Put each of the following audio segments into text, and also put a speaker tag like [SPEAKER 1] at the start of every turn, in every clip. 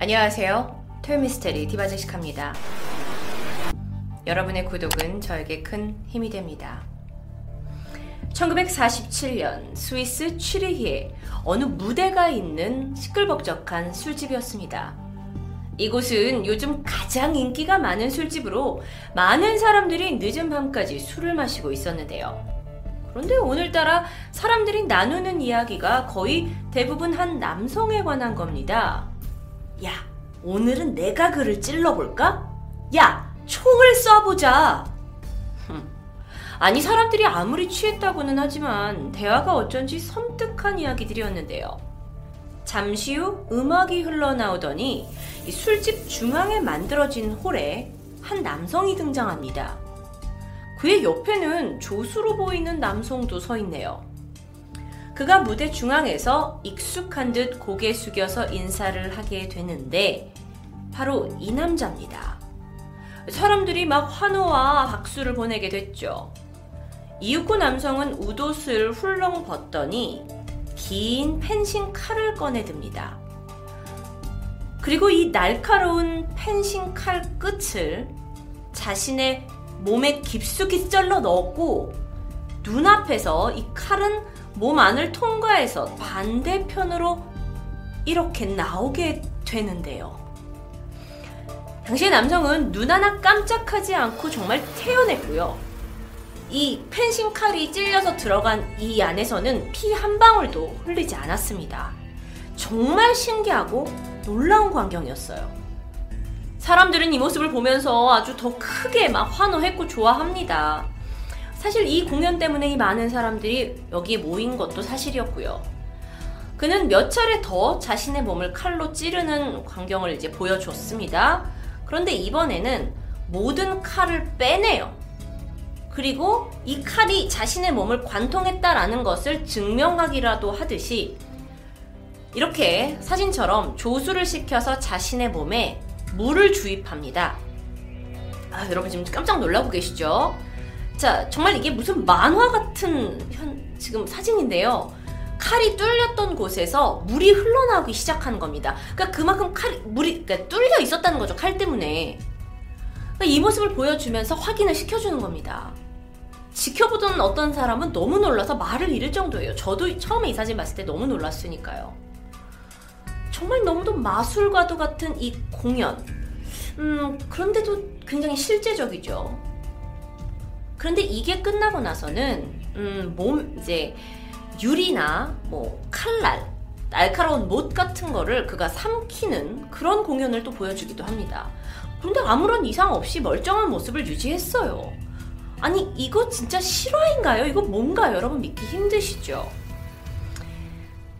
[SPEAKER 1] 안녕하세요. 토요미스테리 디바제시카입니다. 여러분의 구독은 저에게 큰 힘이 됩니다. 1947년 스위스 취리히에 어느 무대가 있는 시끌벅적한 술집이었습니다. 이곳은 요즘 가장 인기가 많은 술집으로 많은 사람들이 늦은 밤까지 술을 마시고 있었는데요. 그런데 오늘따라 사람들이 나누는 이야기가 거의 대부분 한 남성에 관한 겁니다. 야, 오늘은 내가 그를 찔러볼까? 야, 총을 쏴보자! 아니, 사람들이 아무리 취했다고는 하지만 대화가 어쩐지 섬뜩한 이야기들이었는데요. 잠시 후 음악이 흘러나오더니 술집 중앙에 만들어진 홀에 한 남성이 등장합니다. 그의 옆에는 조수로 보이는 남성도 서 있네요. 그가 무대 중앙에서 익숙한 듯 고개 숙여서 인사를 하게 되는데 바로 이 남자입니다. 사람들이 막 환호와 박수를 보내게 됐죠. 이윽고 남성은 웃옷을 훌렁 벗더니 긴 펜싱 칼을 꺼내듭니다. 그리고 이 날카로운 펜싱 칼 끝을 자신의 몸에 깊숙이 썰러 넣었고 눈앞에서 이 칼은 몸 안을 통과해서 반대편으로 이렇게 나오게 되는데요. 당시의 남성은 눈 하나 깜짝하지 않고 정말 태어냈고요. 이 펜싱 칼이 찔려서 들어간 이 안에서는 피 한 방울도 흘리지 않았습니다. 정말 신기하고 놀라운 광경이었어요. 사람들은 이 모습을 보면서 아주 더 크게 막 환호했고 좋아합니다. 사실 이 공연 때문에 이 많은 사람들이 여기에 모인 것도 사실이었고요. 그는 몇 차례 더 자신의 몸을 칼로 찌르는 광경을 이제 보여줬습니다. 그런데 이번에는 모든 칼을 빼내요. 그리고 이 칼이 자신의 몸을 관통했다라는 것을 증명하기라도 하듯이 이렇게 사진처럼 조수를 시켜서 자신의 몸에 물을 주입합니다. 아, 여러분 지금 깜짝 놀라고 계시죠? 자, 정말 이게 무슨 만화 같은 현, 지금 사진인데요. 칼이 뚫렸던 곳에서 물이 흘러나오기 시작하는 겁니다. 그러니까 그만큼 칼 물이 그러니까 뚫려 있었다는 거죠. 칼 때문에. 그러니까 이 모습을 보여주면서 확인을 시켜주는 겁니다. 지켜보던 어떤 사람은 너무 놀라서 말을 잃을 정도예요. 저도 처음에 이 사진 봤을 때 너무 놀랐으니까요. 정말 너무도 마술과도 같은 이 공연. 음, 그런데도 굉장히 실제적이죠. 그런데 이게 끝나고 나서는 음, 몸 이제 유리나 뭐 칼날 날카로운 못 같은 거를 그가 삼키는 그런 공연을 또 보여주기도 합니다. 그런데 아무런 이상 없이 멀쩡한 모습을 유지했어요. 아니 이거 진짜 실화인가요? 이거 뭔가요? 여러분 믿기 힘드시죠?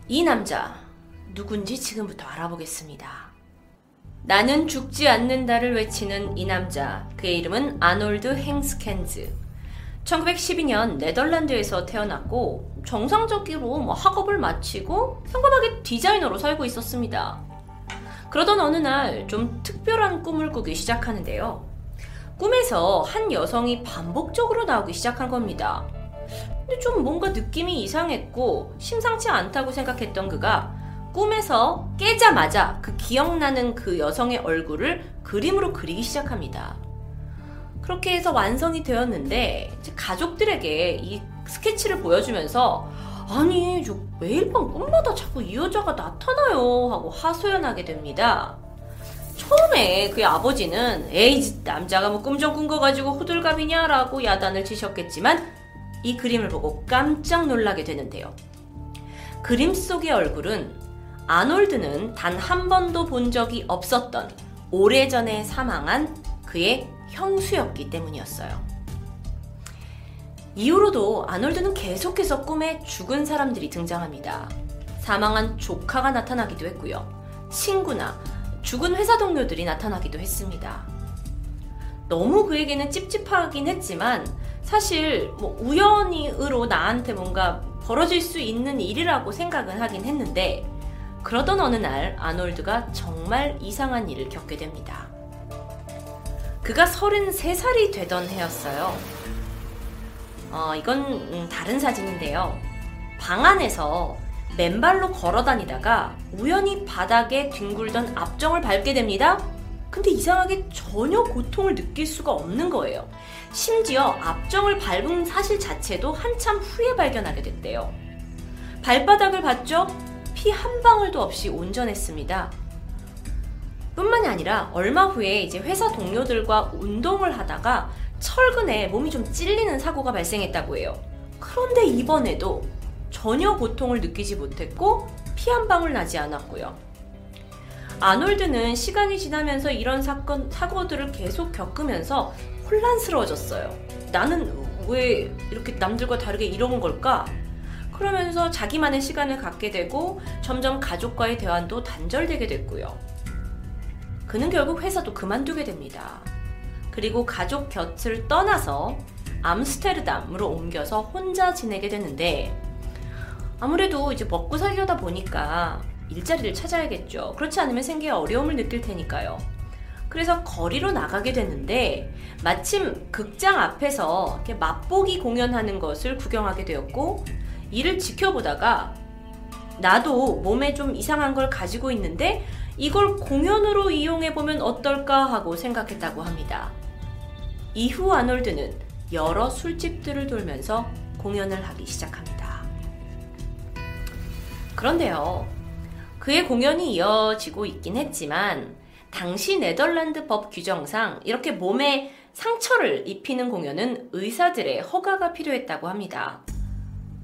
[SPEAKER 1] 이 남자 누군지 지금부터 알아보겠습니다. 나는 죽지 않는다를 외치는 이 남자 그의 이름은 아놀드 행스켄즈 1912년 네덜란드에서 태어났고 정상적으로 뭐 학업을 마치고 평범하게 디자이너로 살고 있었습니다. 그러던 어느 날 좀 특별한 꿈을 꾸기 시작하는데요. 꿈에서 한 여성이 반복적으로 나오기 시작한 겁니다. 근데 좀 뭔가 느낌이 이상했고 심상치 않다고 생각했던 그가 꿈에서 깨자마자 그 기억나는 그 여성의 얼굴을 그림으로 그리기 시작합니다. 그렇게 해서 완성이 되었는데 가족들에게 이 스케치를 보여주면서 아니 저 매일 밤 꿈마다 자꾸 이 여자가 나타나요 하고 하소연하게 됩니다. 처음에 그의 아버지는 에이 남자가 뭐 꿈 좀 꾼 거 가지고 호들갑이냐라고 야단을 치셨겠지만 이 그림을 보고 깜짝 놀라게 되는데요. 그림 속의 얼굴은 아놀드는 단 한 번도 본 적이 없었던 오래전에 사망한 그의 형수였기 때문이었어요. 이후로도 아놀드는 계속해서 꿈에 죽은 사람들이 등장합니다. 사망한 조카가 나타나기도 했고요. 친구나 죽은 회사 동료들이 나타나기도 했습니다. 너무 그에게는 찝찝하긴 했지만 사실 뭐 우연히로 나한테 뭔가 벌어질 수 있는 일이라고 생각은 하긴 했는데 그러던 어느 날 아놀드가 정말 이상한 일을 겪게 됩니다. 그가 33살이 되던 해였어요. 어, 이건 음, 다른 사진인데요. 방 안에서 맨발로 걸어 다니다가 우연히 바닥에 뒹굴던 앞정을 밟게 됩니다. 근데 이상하게 전혀 고통을 느낄 수가 없는 거예요. 심지어 앞정을 밟은 사실 자체도 한참 후에 발견하게 됐대요. 발바닥을 봤죠? 피 한 방울도 없이 온전했습니다. 뿐만이 아니라 얼마 후에 이제 회사 동료들과 운동을 하다가 철근에 몸이 좀 찔리는 사고가 발생했다고 해요. 그런데 이번에도 전혀 고통을 느끼지 못했고 피 한 방울 나지 않았고요. 아놀드는 시간이 지나면서 이런 사건, 사고들을 계속 겪으면서 혼란스러워졌어요. 나는 왜 이렇게 남들과 다르게 이런 걸까? 그러면서 자기만의 시간을 갖게 되고 점점 가족과의 대화도 단절되게 됐고요. 그는 결국 회사도 그만두게 됩니다. 그리고 가족 곁을 떠나서 암스테르담으로 옮겨서 혼자 지내게 되는데 아무래도 이제 먹고 살려다 보니까 일자리를 찾아야겠죠. 그렇지 않으면 생계에 어려움을 느낄 테니까요. 그래서 거리로 나가게 되는데 마침 극장 앞에서 맛보기 공연하는 것을 구경하게 되었고 이를 지켜보다가 나도 몸에 좀 이상한 걸 가지고 있는데 이걸 공연으로 이용해 보면 어떨까 하고 생각했다고 합니다. 이후 아놀드는 여러 술집들을 돌면서 공연을 하기 시작합니다. 그런데요, 그의 공연이 이어지고 있긴 했지만 당시 네덜란드 법 규정상 이렇게 몸에 상처를 입히는 공연은 의사들의 허가가 필요했다고 합니다.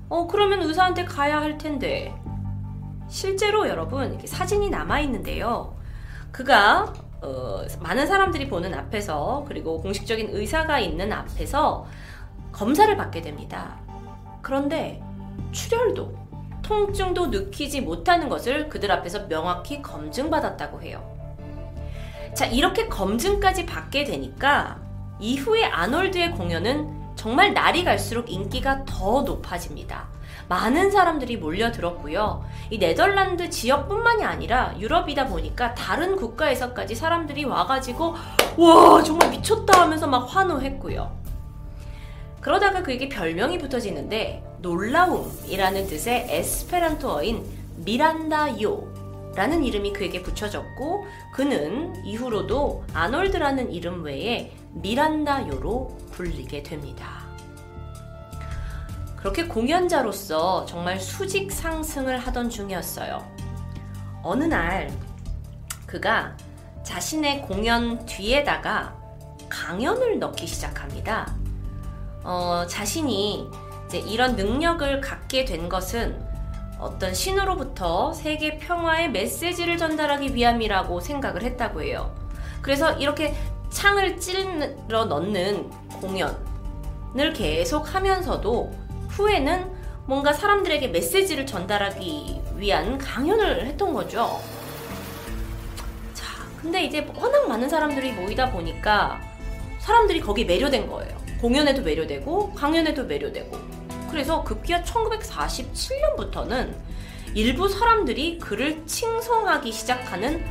[SPEAKER 1] 어, 그러면 의사한테 가야 할 텐데. 실제로 여러분, 사진이 남아 있는데요. 그가, 어, 많은 사람들이 보는 앞에서, 그리고 공식적인 의사가 있는 앞에서 검사를 받게 됩니다. 그런데 출혈도, 통증도 느끼지 못하는 것을 그들 앞에서 명확히 검증받았다고 해요. 자, 이렇게 검증까지 받게 되니까 이후에 아놀드의 공연은 정말 날이 갈수록 인기가 더 높아집니다. 많은 사람들이 몰려들었고요. 이 네덜란드 지역뿐만이 아니라 유럽이다 보니까 다른 국가에서까지 사람들이 와가지고 와 정말 미쳤다 하면서 막 환호했고요. 그러다가 그에게 별명이 붙어지는데 놀라움이라는 뜻의 에스페란토어인 미란다요 라는 이름이 그에게 붙여졌고 그는 이후로도 아놀드라는 이름 외에 미란다요로 불리게 됩니다. 그렇게 공연자로서 정말 수직 상승을 하던 중이었어요. 어느 날 그가 자신의 공연 뒤에다가 강연을 넣기 시작합니다. 어, 자신이 이런 능력을 갖게 된 것은 어떤 신으로부터 세계 평화의 메시지를 전달하기 위함이라고 생각을 했다고 해요. 그래서 이렇게 창을 찔러 넣는 공연을 계속 하면서도 후에는 뭔가 사람들에게 메시지를 전달하기 위한 강연을 했던 거죠. 자, 근데 이제 워낙 많은 사람들이 모이다 보니까 사람들이 거기 매료된 거예요. 공연에도 매료되고 강연에도 매료되고 그래서 급기야 1947년부터는 일부 사람들이 그를 칭송하기 시작하는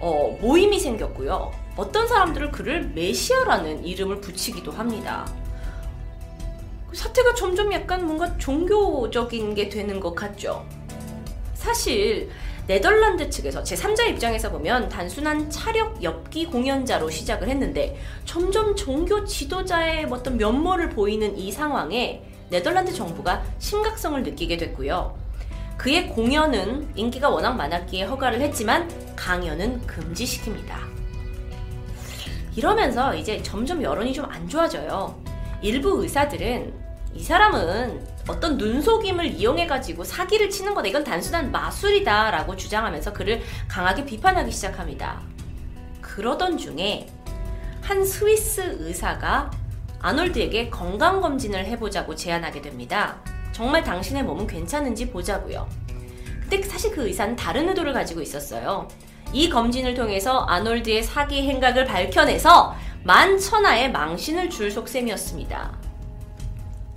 [SPEAKER 1] 어, 모임이 생겼고요. 어떤 사람들은 그를 메시아라는 이름을 붙이기도 합니다. 그 사태가 점점 약간 뭔가 종교적인 게 되는 것 같죠. 사실 네덜란드 측에서 제3자 입장에서 보면 단순한 차력 엽기 공연자로 시작을 했는데 점점 종교 지도자의 어떤 면모를 보이는 이 상황에 네덜란드 정부가 심각성을 느끼게 됐고요. 그의 공연은 인기가 워낙 많았기에 허가를 했지만 강연은 금지시킵니다. 이러면서 이제 점점 여론이 좀 안 좋아져요. 일부 의사들은 이 사람은 어떤 눈속임을 이용해가지고 사기를 치는 거다. 이건 단순한 마술이다. 라고 주장하면서 그를 강하게 비판하기 시작합니다. 그러던 중에 한 스위스 의사가 아놀드에게 건강검진을 해보자고 제안하게 됩니다. 정말 당신의 몸은 괜찮은지 보자고요. 근데 사실 그 의사는 다른 의도를 가지고 있었어요. 이 검진을 통해서 아놀드의 사기 행각을 밝혀내서 만천하의 망신을 줄 속셈이었습니다.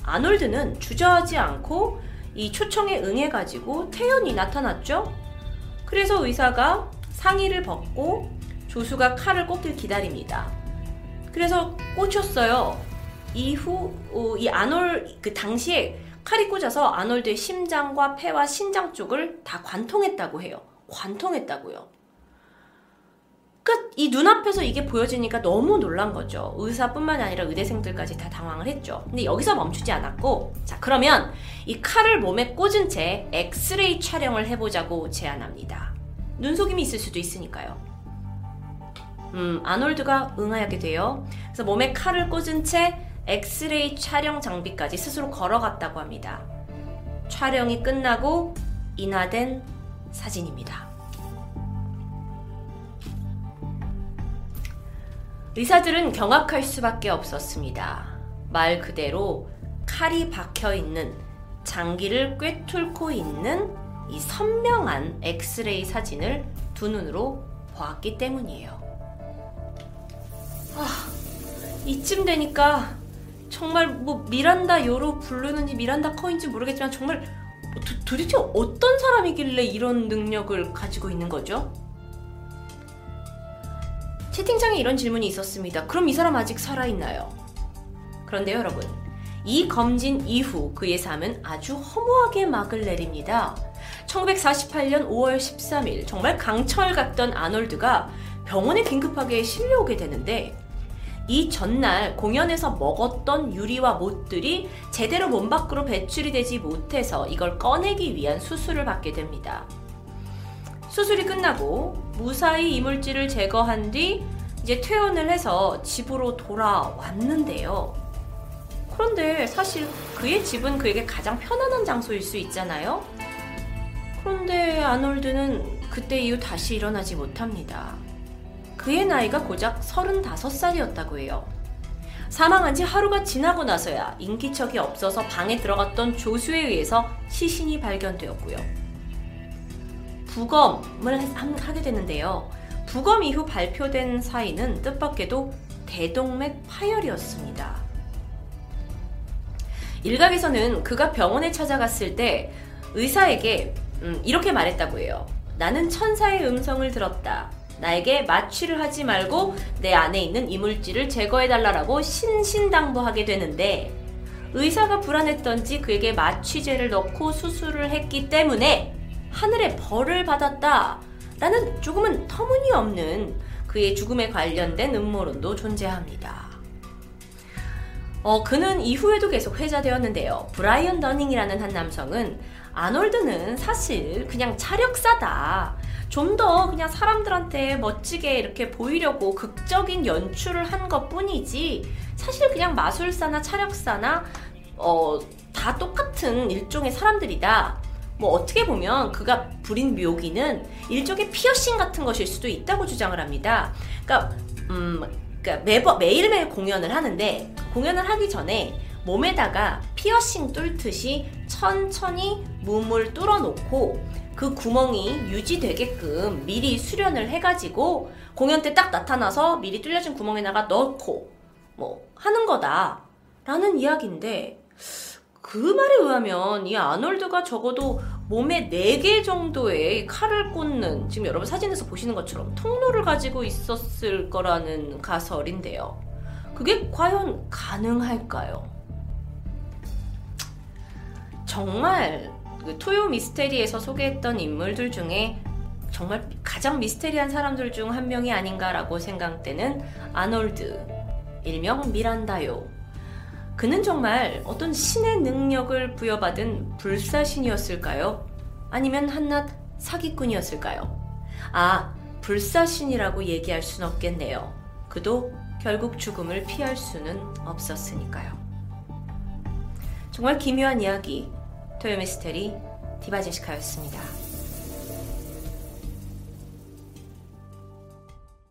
[SPEAKER 1] 아놀드는 주저하지 않고 이 초청에 응해가지고 태연이 나타났죠. 그래서 의사가 상의를 벗고 조수가 칼을 꽂길 기다립니다. 그래서 꽂혔어요. 이후 어, 이 아놀 그 당시에 칼이 꽂아서 아놀드의 심장과 폐와 신장 쪽을 다 관통했다고 해요. 관통했다고요. 끝이 눈앞에서 이게 보여지니까 너무 놀란 거죠. 의사뿐만 아니라 의대생들까지 다 당황을 했죠. 근데 여기서 멈추지 않았고, 자, 그러면 이 칼을 몸에 꽂은 채 엑스레이 촬영을 해보자고 제안합니다. 눈 속임이 있을 수도 있으니까요. 음, 아놀드가 응하게 돼요. 그래서 몸에 칼을 꽂은 채 엑스레이 촬영 장비까지 스스로 걸어갔다고 합니다. 촬영이 끝나고 인화된 사진입니다. 의사들은 경악할 수밖에 없었습니다. 말 그대로 칼이 박혀 있는 장기를 꿰뚫고 있는 이 선명한 엑스레이 사진을 두 눈으로 보았기 때문이에요. 아, 이쯤 되니까 정말 뭐 미란다 요로 부르는지 미란다 커인지 모르겠지만 정말 도, 도대체 어떤 사람이길래 이런 능력을 가지고 있는 거죠? 채팅창에 이런 질문이 있었습니다. 그럼 이 사람 아직 살아있나요? 그런데 여러분, 이 검진 이후 그의 삶은 아주 허무하게 막을 내립니다. 1948년 5월 13일, 정말 강철 같던 아놀드가 병원에 긴급하게 실려오게 되는데, 이 전날 공연에서 먹었던 유리와 못들이 제대로 몸 밖으로 배출이 되지 못해서 이걸 꺼내기 위한 수술을 받게 됩니다. 수술이 끝나고 무사히 이물질을 제거한 뒤 이제 퇴원을 해서 집으로 돌아왔는데요. 그런데 사실 그의 집은 그에게 가장 편안한 장소일 수 있잖아요. 그런데 아놀드는 그때 이후 다시 일어나지 못합니다. 그의 나이가 고작 35살이었다고 해요. 사망한 지 하루가 지나고 나서야 인기척이 없어서 방에 들어갔던 조수에 의해서 시신이 발견되었고요. 부검을 하게 되는데요. 부검 이후 발표된 사인은 뜻밖에도 대동맥 파열이었습니다. 일각에서는 그가 병원에 찾아갔을 때 의사에게 음, 이렇게 말했다고 해요. 나는 천사의 음성을 들었다. 나에게 마취를 하지 말고 내 안에 있는 이물질을 제거해달라고 신신당부하게 되는데 의사가 불안했던지 그에게 마취제를 넣고 수술을 했기 때문에 하늘의 벌을 받았다. 라는 조금은 터무니없는 그의 죽음에 관련된 음모론도 존재합니다. 어, 그는 이후에도 계속 회자되었는데요. 브라이언 더닝이라는 한 남성은 아놀드는 사실 그냥 차력사다. 좀 더 그냥 사람들한테 멋지게 이렇게 보이려고 극적인 연출을 한 것 뿐이지 사실 그냥 마술사나 차력사나 어, 다 똑같은 일종의 사람들이다. 뭐 어떻게 보면 그가 부린 묘기는 일종의 피어싱 같은 것일 수도 있다고 주장을 합니다. 그러니까 음, 그러니까 매번 매일매일 공연을 하는데 공연을 하기 전에 몸에다가 피어싱 뚫듯이 천천히 몸을 뚫어놓고 그 구멍이 유지되게끔 미리 수련을 해가지고 공연 때 딱 나타나서 미리 뚫려진 구멍에다가 넣고 뭐 하는 거다라는 이야기인데 그 말에 의하면 이 아놀드가 적어도 몸에 4개 정도의 칼을 꽂는 지금 여러분 사진에서 보시는 것처럼 통로를 가지고 있었을 거라는 가설인데요. 그게 과연 가능할까요? 정말 그 토요 미스테리에서 소개했던 인물들 중에 정말 가장 미스테리한 사람들 중 한 명이 아닌가라고 생각되는 아놀드, 일명 미란다요. 그는 정말 어떤 신의 능력을 부여받은 불사신이었을까요? 아니면 한낱 사기꾼이었을까요? 아, 불사신이라고 얘기할 순 없겠네요. 그도 결국 죽음을 피할 수는 없었으니까요. 정말 기묘한 이야기, 토요미스테리 디바제시카였습니다.